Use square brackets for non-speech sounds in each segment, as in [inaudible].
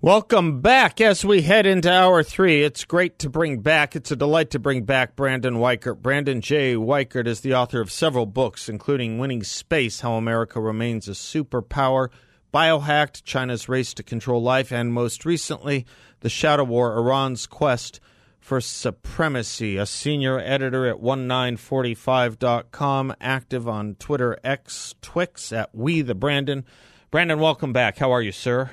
Welcome back as we head into hour three. It's great to bring back, it's a delight to bring back Brandon Weichert. Brandon J. Weichert is the author of several books, including Winning Space How America Remains a Superpower, Biohacked China's Race to Control Life, and most recently, The Shadow War Iran's Quest for Supremacy. A senior editor at 1945.com, active on Twitter X, Twix at We the Brandon. Brandon, welcome back. How are you, sir?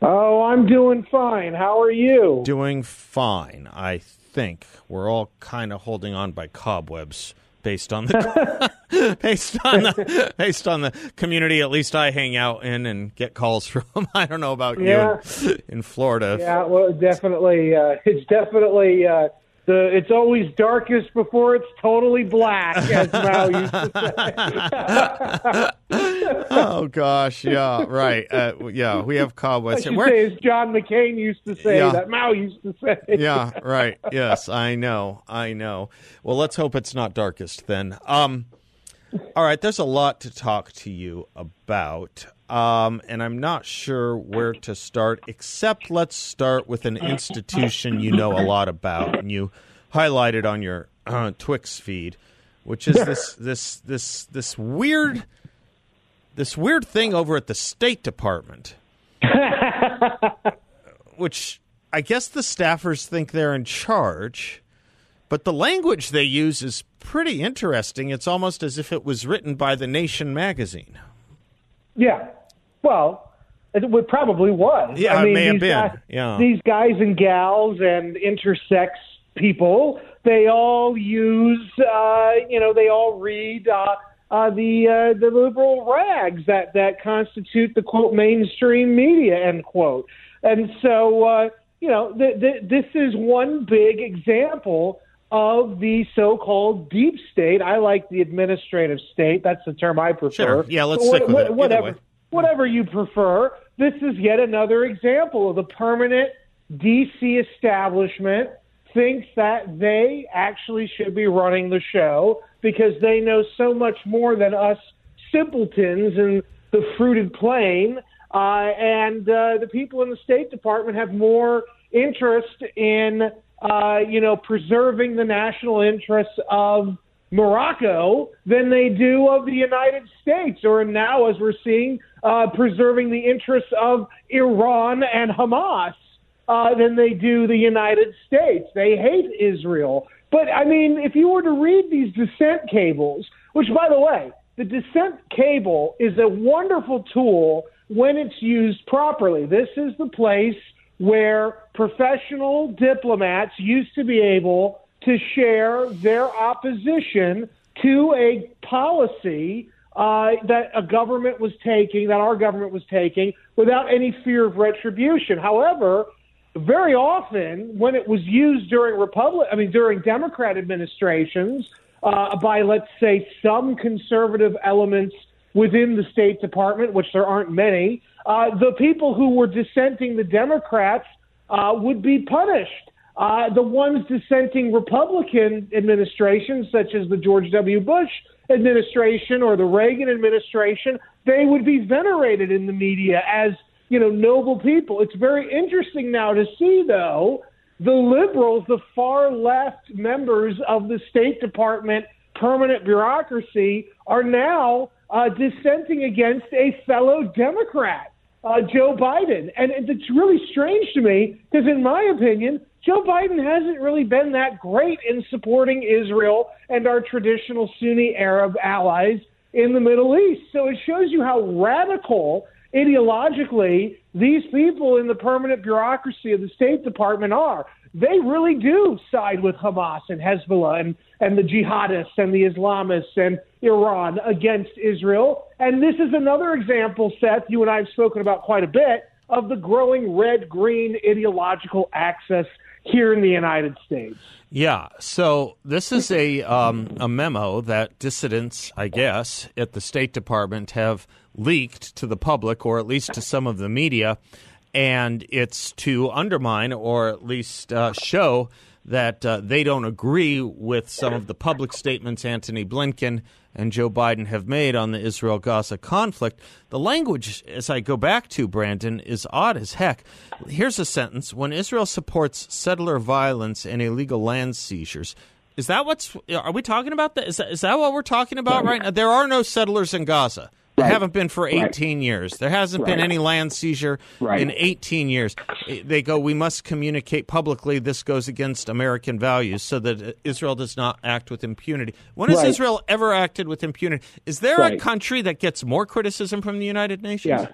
Oh, I'm doing fine. How are you? Doing fine, I think. We're all kind of holding on by cobwebs based on the [laughs] [laughs] based on the based on the community at least I hang out in and get calls [laughs] from. I don't know about Yeah. you in, in Florida. Yeah, well, definitely. Uh, it's definitely uh, the. It's always darkest before it's totally black, as Mao used to say. [laughs] oh gosh, yeah, right. Uh, yeah, we have I cobwebs. should Where- say, as John McCain used to say, Yeah. that Mao used to say. yeah, [laughs] right. Yes, I know. I know. Well, let's hope it's not darkest then. Um all right, there's a lot to talk to you about. Um, and I'm not sure where to start, except let's start with an institution you know a lot about, and you highlighted on your uh, Twix feed, which is this [laughs] this this this weird this weird thing over at the State Department [laughs] which I guess the staffers think they're in charge, but the language they use is pretty interesting. It's almost as if it was written by the Nation magazine. Yeah. Well, it would probably was. Yeah, I it may have been. Guys, Yeah. These guys and gals and intersex people, they all use, uh, you know, they all read uh, uh, the uh, the liberal rags that that constitute the quote mainstream media end quote. And so, uh, you know, th- th- this is one big example of the so-called deep state. I like the administrative state. That's the term I prefer. Sure. Yeah, let's But stick with it. Whatever, way. Whatever you prefer. This is yet another example of the permanent DC establishment thinks that they actually should be running the show because they know so much more than us simpletons in the fruited plain. Uh, and uh, the people in the State Department have more interest in, uh, you know, preserving the national interests of Morocco than they do of the United States, or now, as we're seeing, uh, preserving the interests of Iran and Hamas uh, than they do the United States. They hate Israel. But, I mean, if you were to read these dissent cables, which, by the way, the dissent cable is a wonderful tool when it's used properly. This is the place where professional diplomats used to be able to share their opposition to a policy uh, that a government was taking, that our government was taking, without any fear of retribution. However, very often when it was used during Republic, I mean during Democrat administrations uh, by let's say some conservative elements within the State Department, which there aren't many, uh, the people who were dissenting the Democrats uh, would be punished. Uh, the ones dissenting Republican administrations, such as the George W. Bush administration or the Reagan administration, they would be venerated in the media as you know noble people. It's very interesting now to see, though, the liberals, the far left members of the State Department permanent bureaucracy, are now uh, dissenting against a fellow Democrat, uh, Joe Biden. And, it's really strange to me because, in my opinion, Joe Biden hasn't really been that great in supporting Israel and our traditional Sunni Arab allies in the Middle East. So it shows you how radical ideologically these people in the permanent bureaucracy of the State Department are. They really do side with Hamas and Hezbollah and, and the jihadists and the Islamists and Iran against Israel. And this is another example, Seth, you and I have spoken about quite a bit, of the growing red green ideological axis here in the United States. Yeah. So this is a um, a memo that dissidents, I guess, at the State Department have leaked to the public, or at least to some of the media, and it's to undermine or at least uh, show that uh, they don't agree with some of the public statements Antony Blinken and Joe Biden have made on the Israel Gaza conflict. The language, as I go back to, Brandon, is odd as heck. Here's a sentence When Israel supports settler violence and illegal land seizures, is that what's. Are we talking about that? Is that, is that what we're talking about right now? There are no settlers in Gaza. Right. haven't been for 18 right. years. There hasn't right. been any land seizure in 18 years. They go, we must communicate publicly this goes against American values so that Israel does not act with impunity. When has Israel ever acted with impunity? Is there a country that gets more criticism from the United Nations? Yeah.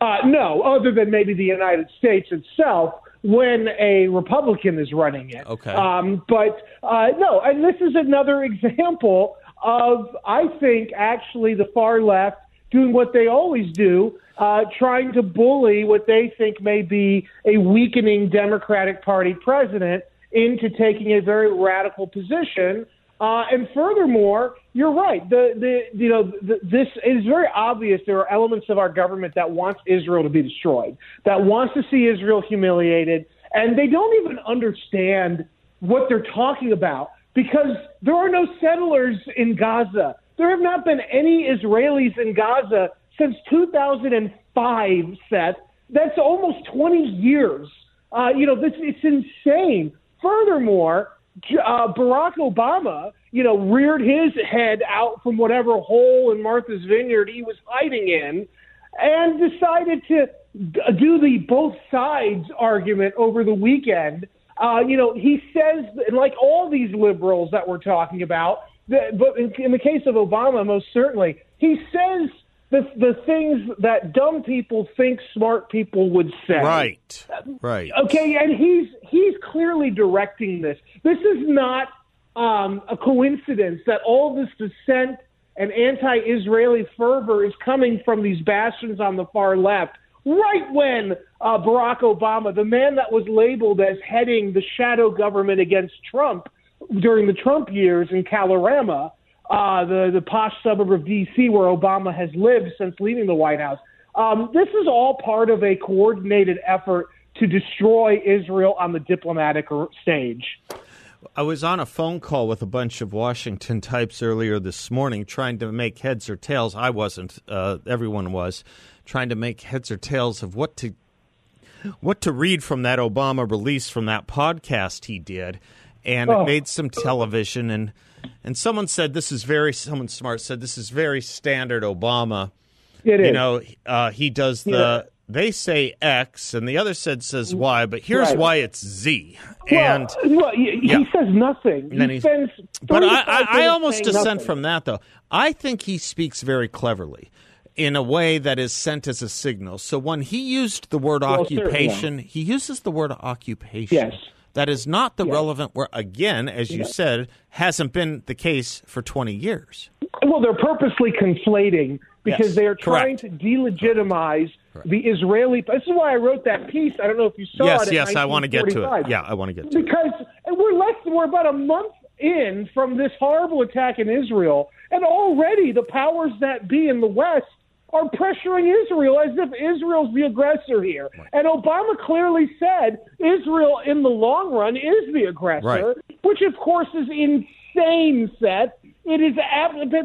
Uh, no, other than maybe the United States itself when a Republican is running it. Okay. Um, but uh, no, and this is another [laughs] example of, I think, actually the far left doing what they always do, uh, trying to bully what they think may be a weakening Democratic Party president into taking a very radical position. Uh, and furthermore, you're right. The the you know the, this is very obvious. There are elements of our government that wants Israel to be destroyed, that wants to see Israel humiliated, and they don't even understand what they're talking about because there are no settlers in Gaza. There have not been any Israelis in Gaza since 2005, Seth. That's almost 20 years. Uh, you know, this it's insane. Furthermore, uh, Barack Obama, you know, reared his head out from whatever hole in Martha's Vineyard he was hiding in, and decided to do the both sides argument over the weekend uh, you know, he says, like all these liberals that we're talking about, that, but in, in the case of Obama, most certainly, he says the the things that dumb people think smart people would say. Right. Right. Okay, and he's he's clearly directing this. This is not um, a coincidence that all this dissent and anti-Israeli fervor is coming from these bastions on the far left right when uh, Barack Obama, the man that was labeled as heading the shadow government against Trump during the Trump years in Kalorama, uh, the, the posh suburb of D.C. where Obama has lived since leaving the White House. Um, this is all part of a coordinated effort to destroy Israel on the diplomatic stage. I was on a phone call with a bunch of Washington types earlier this morning trying to make heads or tails. I wasn't, uh, everyone was trying to make heads or tails of what to what to read from that Obama release from that podcast he did, and oh. it made some television and and someone said this is very someone smart said this is very standard Obama. It you know, uh, he does the. Yeah. They say X, and the other said says Y, but here's right. why it's Z. And well, he, yeah. he says nothing. He spends but I, I, I almost dissent nothing. from that, though. I think he speaks very cleverly in a way that is sent as a signal. So when he used the word well, occupation, he uses the word occupation. Yes. That is not the yes. relevant word. Again, as you yes. said, hasn't been the case for 20 years. Well, they're purposely conflating because yes. they are trying Correct. to delegitimize Correct. the Israeli. This is why I wrote that piece. I don't know if you saw yes, it. Yes, yes, I want to get to it. Yeah, I want to get to because it. Because we're less than we're about a month in from this horrible attack in Israel, and already the powers that be in the West are pressuring Israel as if Israel's the aggressor here. Right. And Obama clearly said Israel, in the long run, is the aggressor, right. which, of course, is insane, Seth. It is,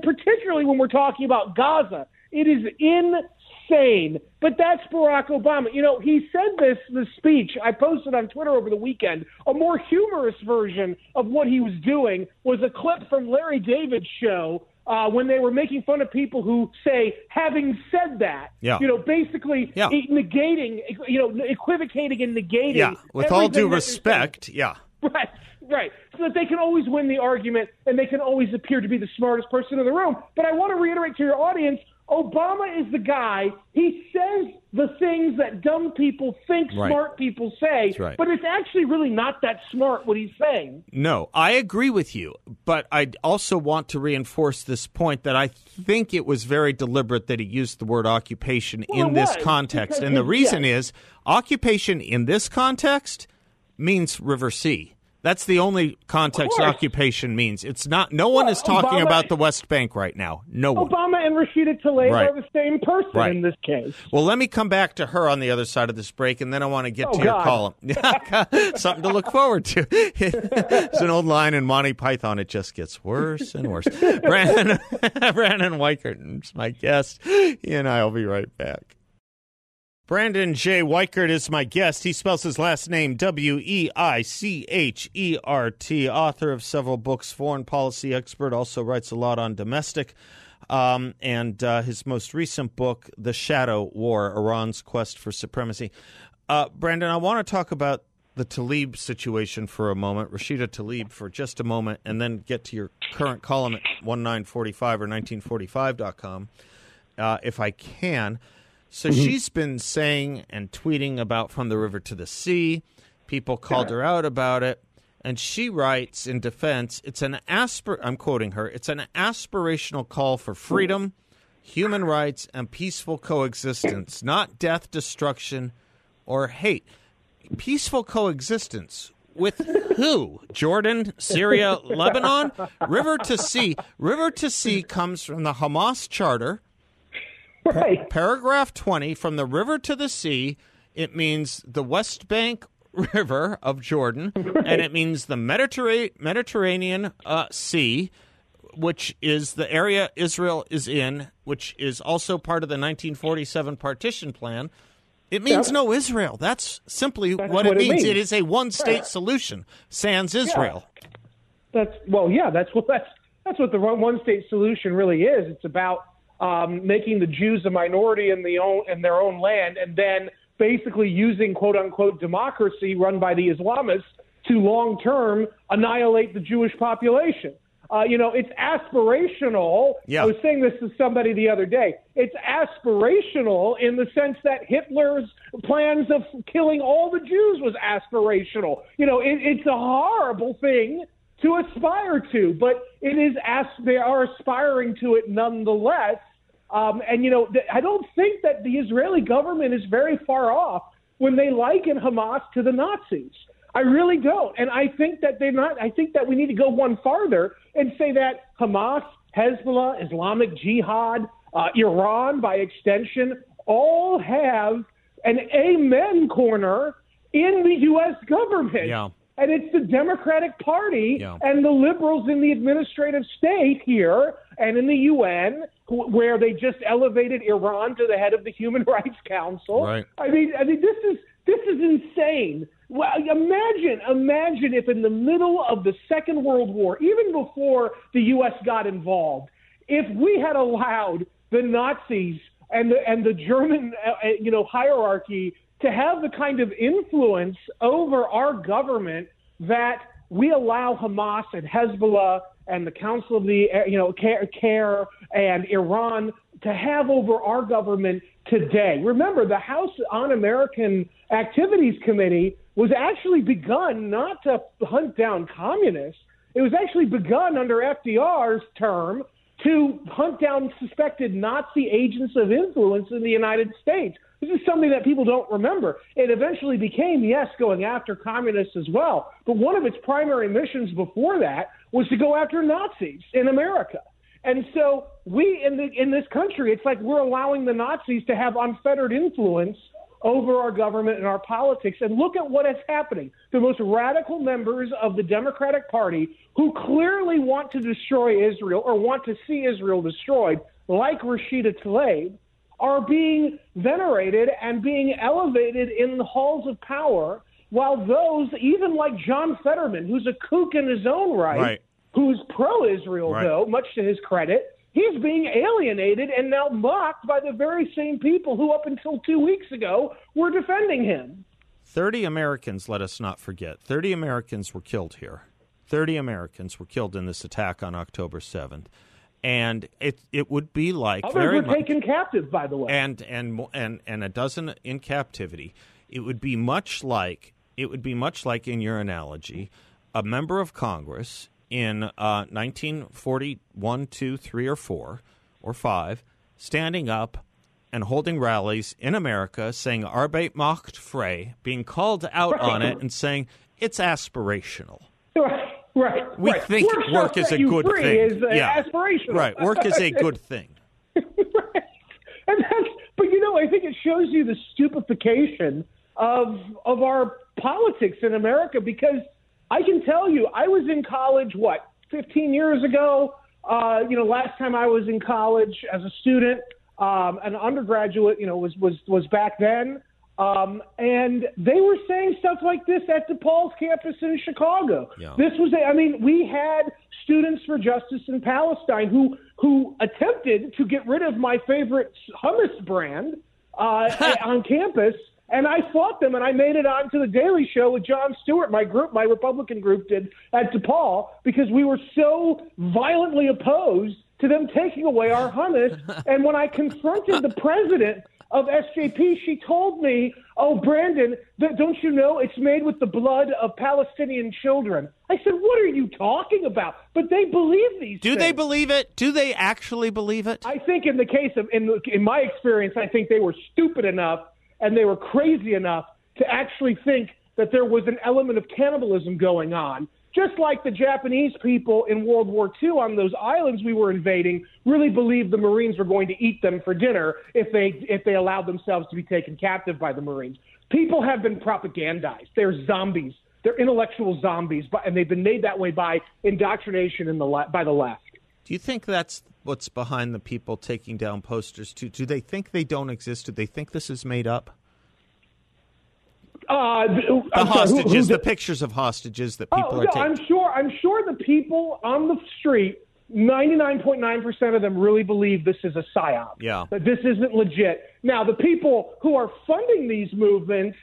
particularly when we're talking about Gaza, it is insane. But that's Barack Obama. You know, he said this, the speech I posted on Twitter over the weekend. A more humorous version of what he was doing was a clip from Larry David's show uh, when they were making fun of people who say, having said that, yeah. you know, basically yeah. negating, you know, equivocating and negating. Yeah, with all due respect, yeah. Right, right. So that they can always win the argument and they can always appear to be the smartest person in the room. But I want to reiterate to your audience Obama is the guy. He says the things that dumb people think Right. smart people say, That's right. but it's actually really not that smart what he's saying. No, I agree with you, but I also want to reinforce this point that I think it was very deliberate that he used the word occupation Well, in this was, context. And the reason yes. is occupation in this context means River Sea. That's the only context occupation means. It's not no one is talking Obama- about the West Bank right now. No one. Obama and Rashida Tlaib Right. are the same person Right. in this case. Well, let me come back to her on the other side of this break, and then I want to get Oh, to your column. [laughs] Something to look forward to. [laughs] it's an old line in Monty Python. It just gets worse and worse. [laughs] Brandon, Brandon is my guest. He and I will be right back. Brandon J. Weichert is my guest. He spells his last name W E I C H E R T, author of several books, foreign policy expert, also writes a lot on domestic. Um, and uh, his most recent book, The Shadow War Iran's Quest for Supremacy. Uh, Brandon, I want to talk about the Tlaib situation for a moment, Rashida Tlaib for just a moment, and then get to your current column at 1945 or 1945.com, uh, if I can. So mm-hmm. she's been saying and tweeting about From the River to the Sea. People called her out about it. And she writes in defense, it's an aspir I'm quoting her, it's an aspirational call for freedom, human rights, and peaceful coexistence, not death, destruction, or hate. Peaceful coexistence with who? Jordan, Syria, [laughs] Lebanon? River to Sea. River to Sea comes from the Hamas Charter. [laughs] Right. Paragraph 20 from the river to the sea, it means the West Bank River of Jordan, [laughs] and it means the Mediterra- Mediterranean uh, Sea, which is the area Israel is in, which is also part of the 1947 partition plan. It means Yep. no Israel. That's simply That's what, it, what it means. means. It is a one state solution, sans Israel. That's well, yeah. That's what that's [laughs] that's what the one state solution really is. It's about um, making the Jews a minority in the own in their own land, and then basically using quote unquote democracy run by the Islamists to long term annihilate the Jewish population. Uh, you know, it's aspirational. Yeah. I was saying this to somebody the other day. It's aspirational in the sense that Hitler's plans of killing all the Jews was aspirational. You know, it, it's a horrible thing to aspire to, but it is as they are aspiring to it nonetheless. Um, and you know, th- I don't think that the Israeli government is very far off when they liken Hamas to the Nazis. I really don't, and I think that they're not. I think that we need to go one farther and say that Hamas, Hezbollah, Islamic Jihad, uh, Iran, by extension, all have an amen corner in the U.S. government. Yeah. And it's the Democratic Party Yeah. and the liberals in the administrative state here and in the UN, where they just elevated Iran to the head of the Human [laughs] Rights Council. Right. I mean, I mean, this is this is insane. Well, imagine, imagine if in the middle of the Second World War, even before the U.S. got involved, if we had allowed the Nazis and the and the German, uh, uh, you know, hierarchy to have the kind of influence over our government that we allow Hamas and Hezbollah and the Council of the, you know, CAIR, CAIR and Iran to have over our government today. Remember, the House Un-American Activities Committee was actually begun not to hunt down communists. It was actually begun under FDR's term to hunt down suspected Nazi agents of influence in the United States. This is something that people don't remember. It eventually became, yes, going after communists as well. But one of its primary missions before that was to go after Nazis in America. And so we in the in this country, it's like we're allowing the Nazis to have unfettered influence over our government and our politics. And look at what is happening. The most radical members of the Democratic Party who clearly want to destroy Israel or want to see Israel destroyed, like Rashida Tlaib, are being venerated and being elevated in the halls of power, while those, even like John Fetterman, who's a kook in his own right, Right. who's pro Israel, Right. though, much to his credit, he's being alienated and now mocked by the very same people who, up until two weeks ago, were defending him. 30 Americans, let us not forget, 30 Americans were killed here. 30 Americans were killed in this attack on October 7th. And it it would be like Others very were much, taken captive, by the way. and and and and a dozen in captivity. It would be much like it would be much like in your analogy, a member of Congress in uh, 1941, two, three, or four, or five, standing up and holding rallies in America, saying "Arbeit macht frei," being called out on it and saying it's aspirational. right, right. We right. think Work work is a good thing. Is, uh, yeah, aspirational. Right, work is a good thing. [laughs] right. And that's, but you know, I think it shows you the stupefaction of of our politics in America because I can tell you, I was in college what 15 years ago. Uh, you know, last time I was in college as a student, um, an undergraduate, you know, was was was back then. Um, and they were saying stuff like this at DePaul's campus in Chicago. Yeah. This was, a, I mean, we had students for justice in Palestine who who attempted to get rid of my favorite hummus brand uh, [laughs] on campus, and I fought them, and I made it onto the Daily Show with Jon Stewart, my group, my Republican group, did at DePaul because we were so violently opposed to them taking away our hummus. [laughs] and when I confronted the president of SJP, she told me, "Oh, Brandon, th- don't you know it's made with the blood of Palestinian children?" I said, "What are you talking about?" But they believe these. Do things. they believe it? Do they actually believe it? I think in the case of in in my experience, I think they were stupid enough and they were crazy enough to actually think that there was an element of cannibalism going on. Just like the Japanese people in World War II on those islands we were invading really believed the Marines were going to eat them for dinner if they if they allowed themselves to be taken captive by the Marines. People have been propagandized. They're zombies. They're intellectual zombies, and they've been made that way by indoctrination in the le- by the left. Do you think that's what's behind the people taking down posters too? Do they think they don't exist? Do they think this is made up? Uh, th- The I'm sorry, who- hostages, the pictures of hostages that people oh, are no, taking. I'm sure. I'm sure the people on the street, 99.9% of them, really believe this is a psyop. Yeah. That this isn't legit. Now, the people who are funding these movements,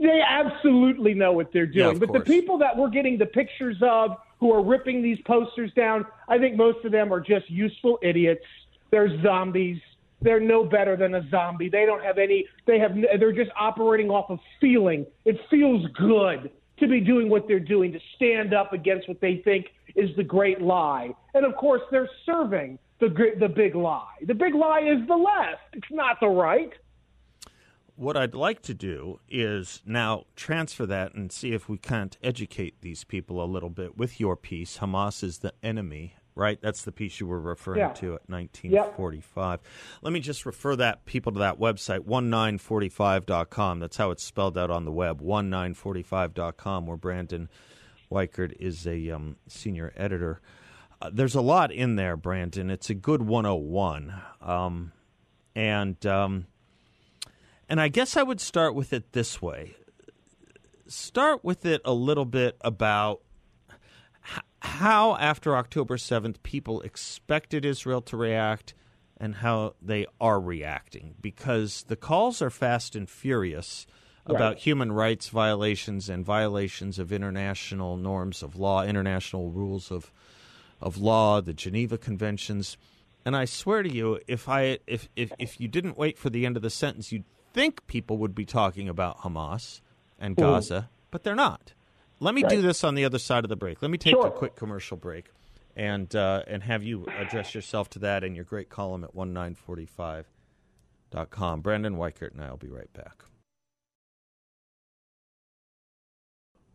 they absolutely know what they're doing. of but the people that we're getting the pictures of, who are ripping these posters down, I think most of them are just useful idiots. They're zombies. They're no better than a zombie. They don't have any. They have. They're just operating off of feeling. It feels good to be doing what they're doing to stand up against what they think is the great lie. And of course, they're serving the the big lie. The big lie is the left. It's not the right. What I'd like to do is now transfer that and see if we can't educate these people a little bit with your piece. Hamas is the enemy, right? That's the piece you were referring Yeah. to at 1945. Let me just refer that people to that website, 1945.com. That's how it's spelled out on the web, 1945.com, where Brandon Weichert is a um, senior editor. Uh, there's a lot in there, Brandon. It's a good 101. Um, and. Um, and I guess I would start with it this way. Start with it a little bit about how, after October 7th, people expected Israel to react and how they are reacting. Because the calls are fast and furious about Right. human rights violations and violations of international norms of law, international rules of, of law, the Geneva Conventions. And I swear to you, if I if, if if you didn't wait for the end of the sentence, you'd think people would be talking about Hamas and Gaza, but they're not. Let me do this on the other side of the break. Let me take Sure. a quick commercial break, and uh, and have you address yourself to that in your great column at 1945.com. Brandon Weichert and I will be right back.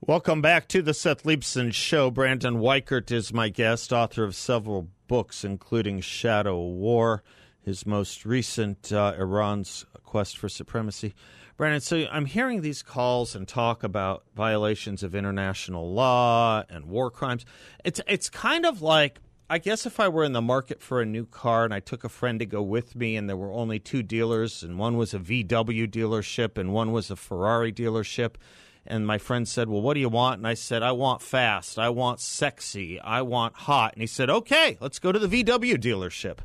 Welcome back to the Seth Leibsohn Show. Brandon Weichert is my guest, author of several books, including Shadow War, his most recent, uh, Iran's Quest for Supremacy. Brandon, so I'm hearing these calls and talk about violations of international law and war crimes. It's it's kind of like I guess if I were in the market for a new car and I took a friend to go with me and there were only two dealers and one was a VW dealership and one was a Ferrari dealership and my friend said, "Well, what do you want?" And I said, "I want fast. I want sexy. I want hot." And he said, "Okay, let's go to the VW dealership."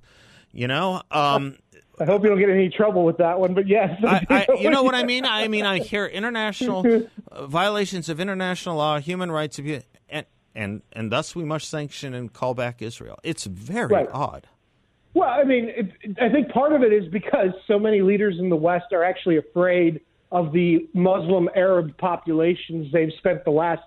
You know, um, I hope you don't get any trouble with that one, but yes. I, I, [laughs] you know what I mean? I mean, I hear international uh, violations of international law, human rights, abu- and and and thus we must sanction and call back Israel. It's very Right. odd. Well, I mean, it, I think part of it is because so many leaders in the West are actually afraid of the Muslim Arab populations they've spent the last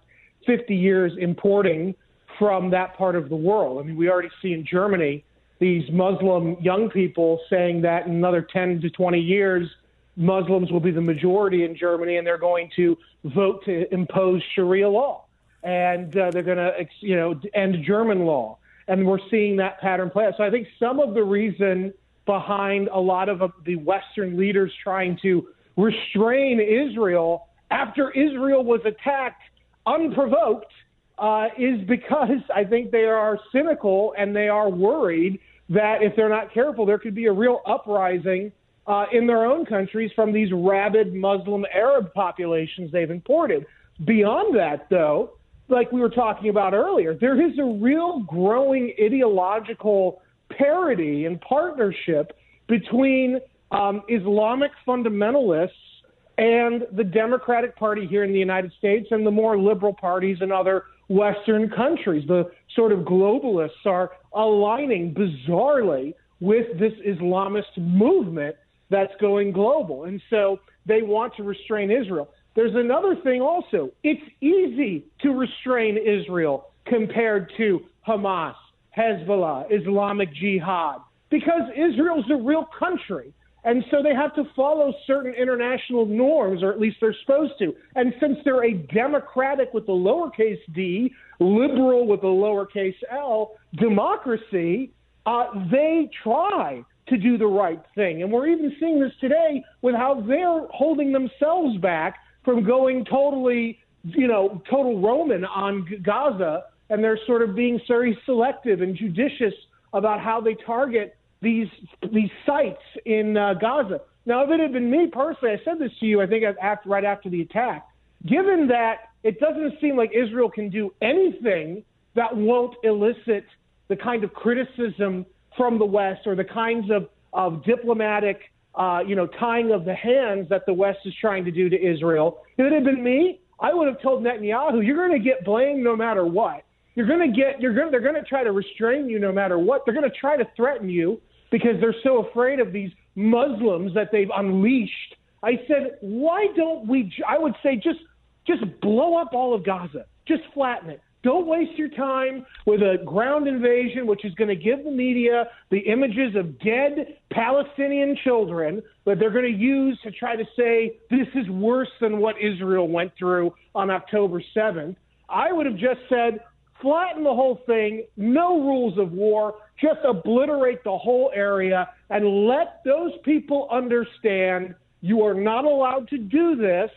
50 years importing from that part of the world. I mean, we already see in Germany these Muslim young people saying that in another 10 to 20 years, Muslims will be the majority in Germany and they're going to vote to impose Sharia law. And uh, they're going to, you know, end German law. And we're seeing that pattern play out. So I think some of the reason behind a lot of uh, the Western leaders trying to restrain Israel after Israel was attacked unprovoked uh, is because I think they are cynical and they are worried that if they're not careful, there could be a real uprising uh, in their own countries from these rabid Muslim Arab populations they've imported. Beyond that, though, like we were talking about earlier, there is a real growing ideological parity and partnership between um, Islamic fundamentalists and the Democratic Party here in the United States and the more liberal parties in other Western countries. The sort of globalists are aligning bizarrely with this Islamist movement that's going global. And so they want to restrain Israel. There's another thing also. It's easy to restrain Israel compared to Hamas, Hezbollah, Islamic Jihad, because Israel's a real country. And so they have to follow certain international norms, or at least they're supposed to. And since they're a democratic with a lowercase d, liberal with a lowercase l, democracy, uh, they try to do the right thing. And we're even seeing this today with how they're holding themselves back from going totally, you know, total Roman on Gaza. And they're sort of being very selective and judicious about how they target these these sites in uh, Gaza. Now, if it had been me personally, I said this to you, I think after, right after the attack. Given that it doesn't seem like Israel can do anything that won't elicit the kind of criticism from the West or the kinds of, of diplomatic, uh, you know, tying of the hands that the West is trying to do to Israel. If it had been me, I would have told Netanyahu, "You're going to get blamed no matter what. You're going to get. You're going. They're going to try to restrain you no matter what. They're going to try to threaten you because they're so afraid of these Muslims that they've unleashed. I said, why don't we? I would say just just blow up all of Gaza, just flatten it. Don't waste your time with a ground invasion, which is going to give the media the images of dead Palestinian children that they're going to use to try to say this is worse than what Israel went through on October 7th. I would have just said, flatten the whole thing, no rules of war, just obliterate the whole area and let those people understand you are not allowed to do this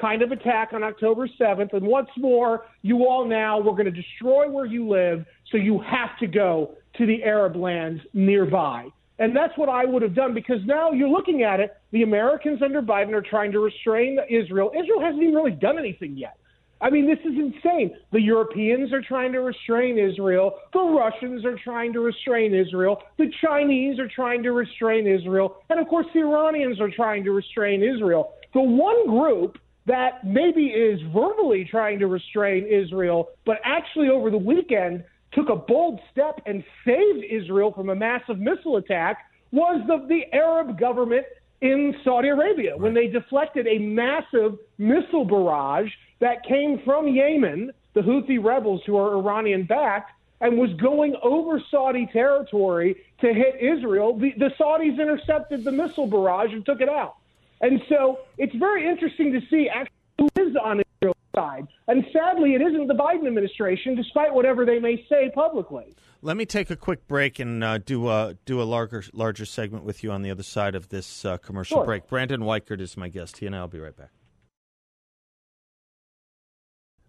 kind of attack on October 7th. And once more, you all now, we're going to destroy where you live, so you have to go to the Arab lands nearby. And that's what I would have done because now you're looking at it. The Americans under Biden are trying to restrain Israel. Israel hasn't even really done anything yet. I mean, this is insane. The Europeans are trying to restrain Israel. The Russians are trying to restrain Israel. The Chinese are trying to restrain Israel. And of course, the Iranians are trying to restrain Israel. The one group that maybe is verbally trying to restrain Israel, but actually over the weekend took a bold step and saved Israel from a massive missile attack was the, the Arab government in Saudi Arabia when they deflected a massive missile barrage that came from Yemen, the Houthi rebels who are Iranian backed, and was going over Saudi territory to hit Israel. The, the Saudis intercepted the missile barrage and took it out. And so it's very interesting to see actually who is on Israel's side. And sadly, it isn't the Biden administration, despite whatever they may say publicly. Let me take a quick break and uh, do a do a larger larger segment with you on the other side of this uh, commercial sure. break. Brandon Weichert is my guest. He and I'll be right back.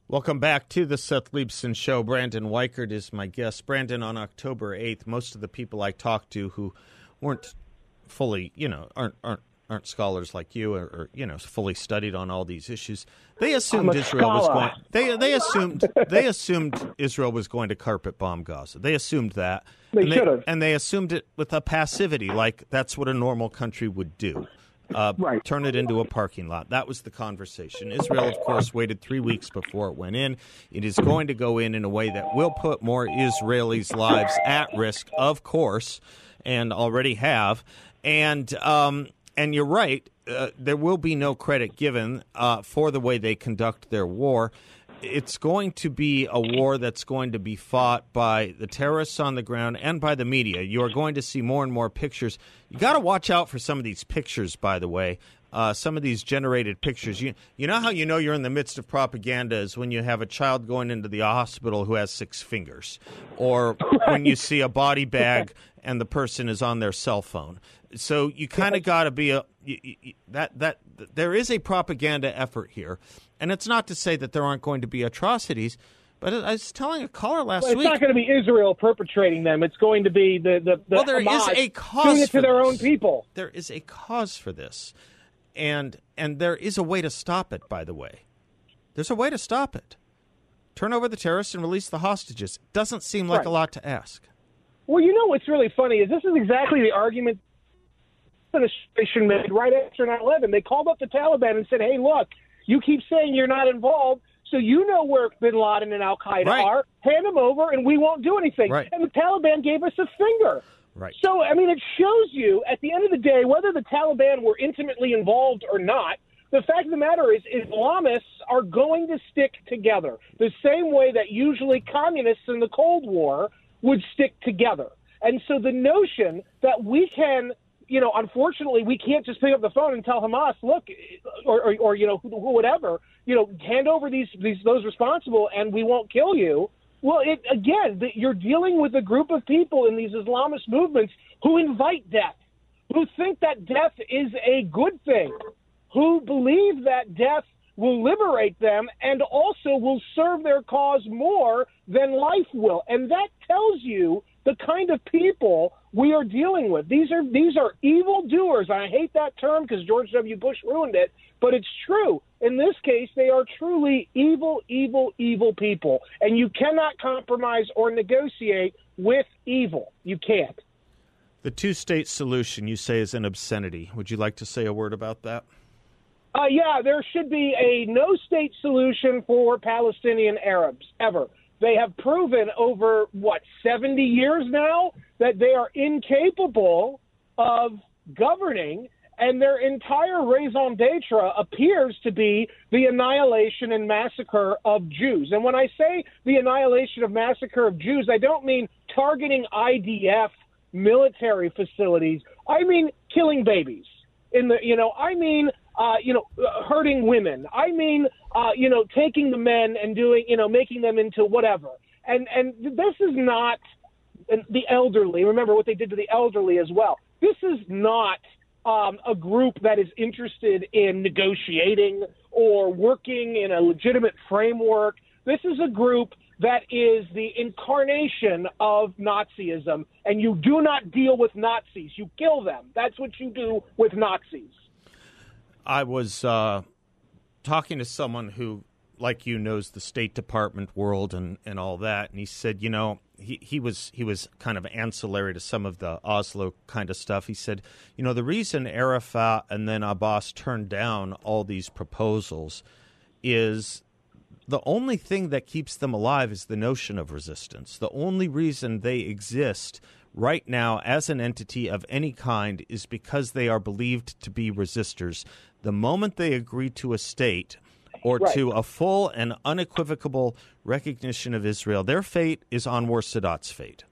Welcome back to the Seth Leibsohn Show. Brandon Weichert is my guest. Brandon, on October 8th, most of the people I talked to who weren't fully, you know, aren't, aren't, aren't scholars like you or, or you know, fully studied on all these issues, they assumed Israel scholar. was going, they, they assumed, they assumed Israel was going to carpet bomb Gaza. They assumed that. They and have. And they assumed it with a passivity, like that's what a normal country would do. Uh, Right. turn it into a parking lot. That was the conversation. Israel, of course, waited three weeks before it went in. It is going to go in in a way that will put more Israelis' lives at risk, of course, and already have. And um, and you're right. Uh, there will be no credit given uh, for the way they conduct their war. It's going to be a war that's going to be fought by the terrorists on the ground and by the media. You are going to see more and more pictures. You got to watch out for some of these pictures, by the way. Uh, some of these generated pictures. You you know how you know you're in the midst of propaganda is when you have a child going into the hospital who has six fingers, or [laughs] when you see a body bag and the person is on their cell phone. So you kind of got to be a you, you, that that there is a propaganda effort here, and it's not to say that there aren't going to be atrocities. But I was telling a caller last Well, it's week. not going to be Israel perpetrating them. It's going to be the the, the Well, there is Hamas a cause doing it for to their this. own people. there is a cause for this, and and there is a way to stop it. By the way, there's a way to stop it. Turn over the terrorists and release the hostages. Doesn't seem like Right. a lot to ask. Well, you know what's really funny is this is exactly the argument the administration made right after 9/11. They called up the Taliban and said, "Hey, look, you keep saying you're not involved." So you know where Bin Laden and Al Qaeda Right. are. Hand them over, and we won't do anything. Right. And the Taliban gave us a finger. Right. So, I mean, it shows you at the end of the day, whether the Taliban were intimately involved or not, the fact of the matter is, Islamists are going to stick together the same way that usually communists in the Cold War would stick together. And so the notion that we can, you know, unfortunately, we can't just pick up the phone and tell Hamas, look, or, or, or you know, whatever, you know, hand over these, these those responsible and we won't kill you. Well, it, again, the, you're dealing with a group of people in these Islamist movements who invite death, who think that death is a good thing, who believe that death will liberate them and also will serve their cause more than life will. And that tells you the kind of people we are dealing with. These are these are evil doers. I hate that term because George W. Bush ruined it, but it's true. In this case, they are truly evil, evil, evil people. And you cannot compromise or negotiate with evil. You can't. The two-state solution you say is an obscenity. Would you like to say a word about that? Uh, yeah, there should be a no state solution for Palestinian Arabs ever. They have proven over, what, 70 years now that they are incapable of governing, and their entire raison d'etre appears to be the annihilation and massacre of Jews. And when I say the annihilation of massacre of Jews, I don't mean targeting IDF military facilities, I mean killing babies. In the, you know, I mean uh, you know, hurting women. I mean, uh, you know, taking the men and doing, you know, making them into whatever. And and this is not the elderly. Remember what they did to the elderly as well. This is not um, a group that is interested in negotiating or working in a legitimate framework. This is a group that is the incarnation of Nazism, and you do not deal with Nazis. You kill them. That's what you do with Nazis. I was uh, talking to someone who, like you, knows the State Department world and, and all that, and he said, you know, he, he was he was kind of ancillary to some of the Oslo kind of stuff. He said, you know, the reason Arafat and then Abbas turned down all these proposals is the only thing that keeps them alive is the notion of resistance. The only reason they exist right now as an entity of any kind is because they are believed to be resistors. The moment they agree to a state or Right. to a full and unequivocal recognition of Israel, their fate is Anwar Sadat's fate.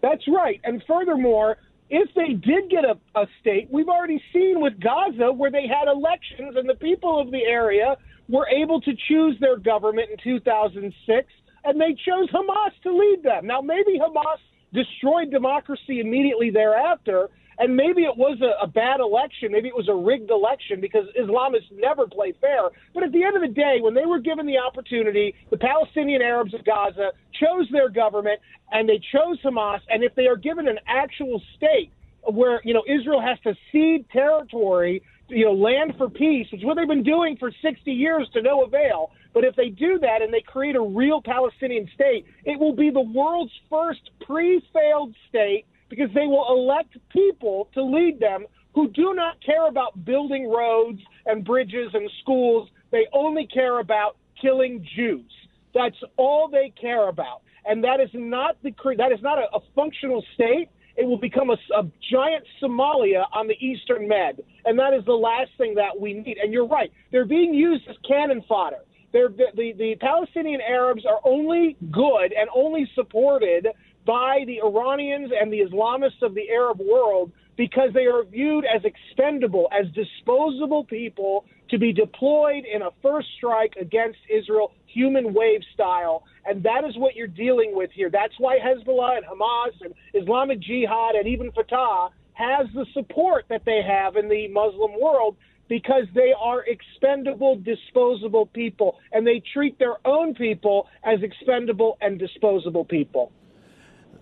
That's right. And furthermore, if they did get a, a state, we've already seen with Gaza where they had elections and the people of the area were able to choose their government in 2006, and they chose Hamas to lead them. Now, maybe Hamas destroyed democracy immediately thereafter, and maybe it was a, a bad election. Maybe it was a rigged election because Islamists never play fair. But at the end of the day, when they were given the opportunity, the Palestinian Arabs of Gaza chose their government and they chose Hamas. And if they are given an actual state where you know Israel has to cede territory, you know, land for peace, which is what they've been doing for 60 years to no avail. But if they do that and they create a real Palestinian state, it will be the world's first pre-failed state because they will elect people to lead them who do not care about building roads and bridges and schools. They only care about killing Jews. That's all they care about. And that is not the that is not a, a functional state. It will become a, a giant Somalia on the Eastern Med, and that is the last thing that we need. And you're right; they're being used as cannon fodder. They're, the, the, the Palestinian Arabs are only good and only supported by the Iranians and the Islamists of the Arab world because they are viewed as expendable, as disposable people to be deployed in a first strike against Israel, human wave style. And that is what you're dealing with here. That's why Hezbollah and Hamas and Islamic Jihad and even Fatah has the support that they have in the Muslim world because they are expendable, disposable people, and they treat their own people as expendable and disposable people.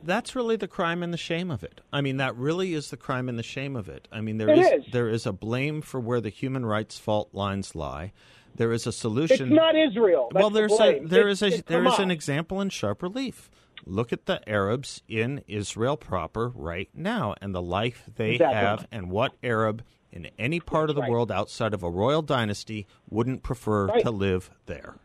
That's really the crime and the shame of it. I mean, that really is the crime and the shame of it. I mean, there is, is. there is a blame for where the human rights fault lines lie. There is a solution. It's not Israel. That's well, the there's a blame. there It's- is a there is an example in sharp relief. Look at the Arabs in Israel proper right now and the life they Exactly. have, and what Arab in any part of the Right. world outside of a royal dynasty wouldn't prefer Right. to live there.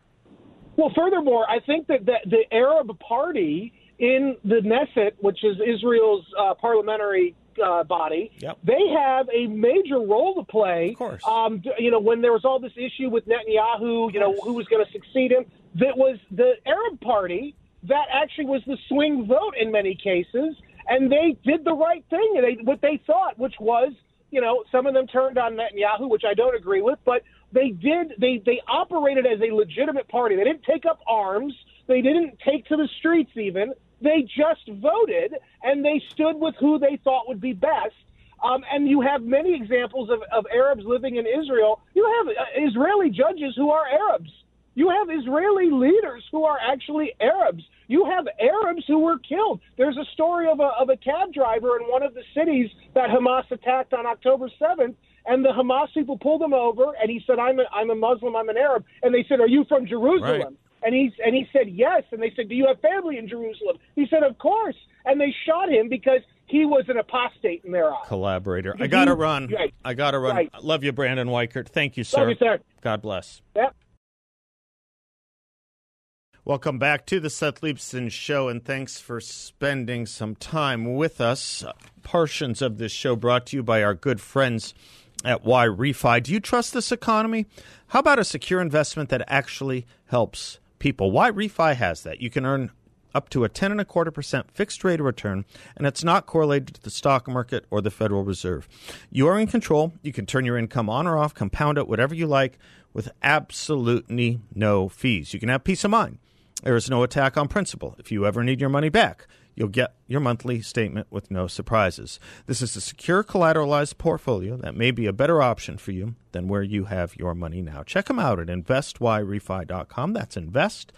Well, furthermore, I think that the, the Arab Party in the Knesset, which is Israel's uh, parliamentary uh, body, Yep. they have a major role to play. Of course. Um, you know, when there was all this issue with Netanyahu, you know, who was going to succeed him, that was the Arab Party that actually was the swing vote in many cases, and they did the right thing. They what they thought, which was, you know, some of them turned on Netanyahu, which I don't agree with, but they did. They they operated as a legitimate party. They didn't take up arms. They didn't take to the streets even. They just voted and they stood with who they thought would be best. Um, and you have many examples of, of Arabs living in Israel. You have uh, Israeli judges who are Arabs. You have Israeli leaders who are actually Arabs. You have Arabs who were killed. There's a story of a, of a cab driver in one of the cities that Hamas attacked on October 7th, and the Hamas people pulled him over, and he said, "I'm a, I'm a Muslim. I'm an Arab." And they said, "Are you from Jerusalem?" Right. And he and he said yes. And they said, "Do you have family in Jerusalem?" He said, "Of course." And they shot him because he was an apostate in their eyes. Collaborator. I got to run. right. I got to run. Right. Love you, Brandon Weichert. Thank you, sir. Love you, sir. God bless. Yep. Welcome back to the Seth Leibsohn Show, and thanks for spending some time with us. Portions of this show brought to you by our good friends at Y Refi. Do you trust this economy? How about a secure investment that actually helps people? Y Refi has that. You can earn up to a ten and a quarter percent fixed rate of return, and it's not correlated to the stock market or the Federal Reserve. You are in control. You can turn your income on or off, compound it, whatever you like, with absolutely no fees. You can have peace of mind. There is no attack on principle. If you ever need your money back, you'll get your monthly statement with no surprises. This is a secure collateralized portfolio that may be a better option for you than where you have your money now. Check them out at investyrefy.com. That's invest,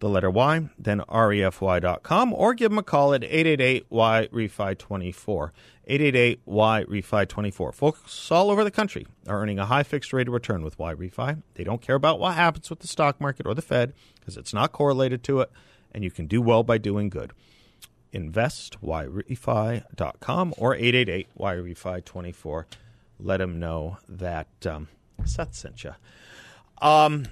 the letter Y, then refy.com, or give them a call at 888-Y-REFI24. 888-Y-REFI24. Folks all over the country are earning a high fixed rate of return with Y-Refi. They don't care about what happens with the stock market or the Fed because it's not correlated to it, and you can do well by doing good. InvestYRefy.com or 888-Y-REFI24. Let them know that um, Seth sent you. Um,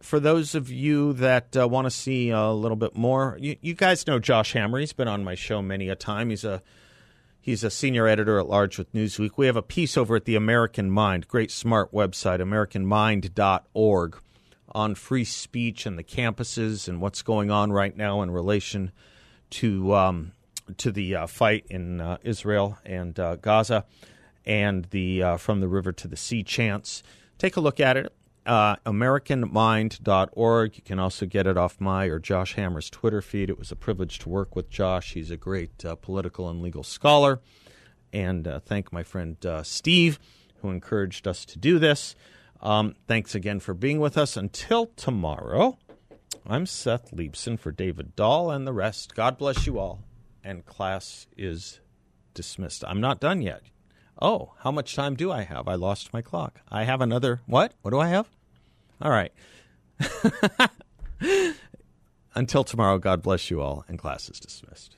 for those of you that uh, want to see a little bit more, you, you guys know Josh Hammer. He's been on my show many a time. He's a He's a senior editor at large with Newsweek. We have a piece over at the American Mind, great smart website, AmericanMind.org, on free speech and the campuses and what's going on right now in relation to um, to the uh, fight in uh, Israel and uh, Gaza and the uh, from the river to the sea chants. Take a look at it. Uh, AmericanMind.org. You can also get it off my or Josh Hammer's Twitter feed. It was a privilege to work with Josh. He's a great uh, political and legal scholar. And uh, thank my friend Steve, who encouraged us to do this. Um, thanks again for being with us. Until tomorrow, I'm Seth Leibsohn for David Dahl and the rest. God bless you all. And class is dismissed. I'm not done yet. Oh, how much time do I have? I lost my clock. I have another. What? What do I have? All right. [laughs] Until tomorrow, God bless you all, and class is dismissed.